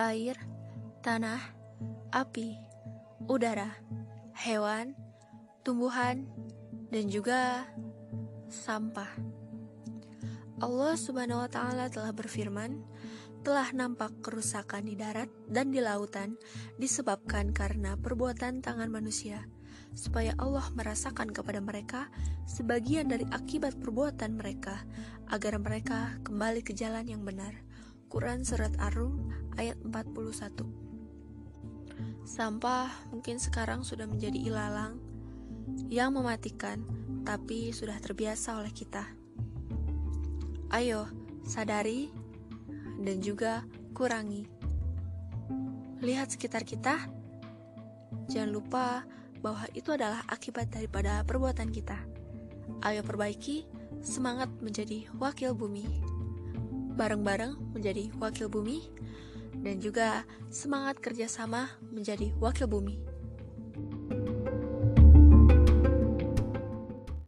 air, tanah, api, udara, hewan, tumbuhan, dan juga sampah. Allah Subhanahu wa taala telah berfirman, telah nampak kerusakan di darat dan di lautan disebabkan karena perbuatan tangan manusia, supaya Allah merasakan kepada mereka sebagian dari akibat perbuatan mereka, agar mereka kembali ke jalan yang benar. Quran Surat Ar-Rum ayat 41 Sampah mungkin sekarang sudah menjadi ilalang yang mematikan, tapi sudah terbiasa oleh kita. Ayo, sadari dan juga kurangi. Lihat sekitar kita. Jangan lupa bahwa itu adalah akibat daripada perbuatan kita. Ayo perbaiki, semangat menjadi wakil bumi. Bareng-bareng menjadi wakil bumi dan juga semangat kerjasama menjadi wakil bumi.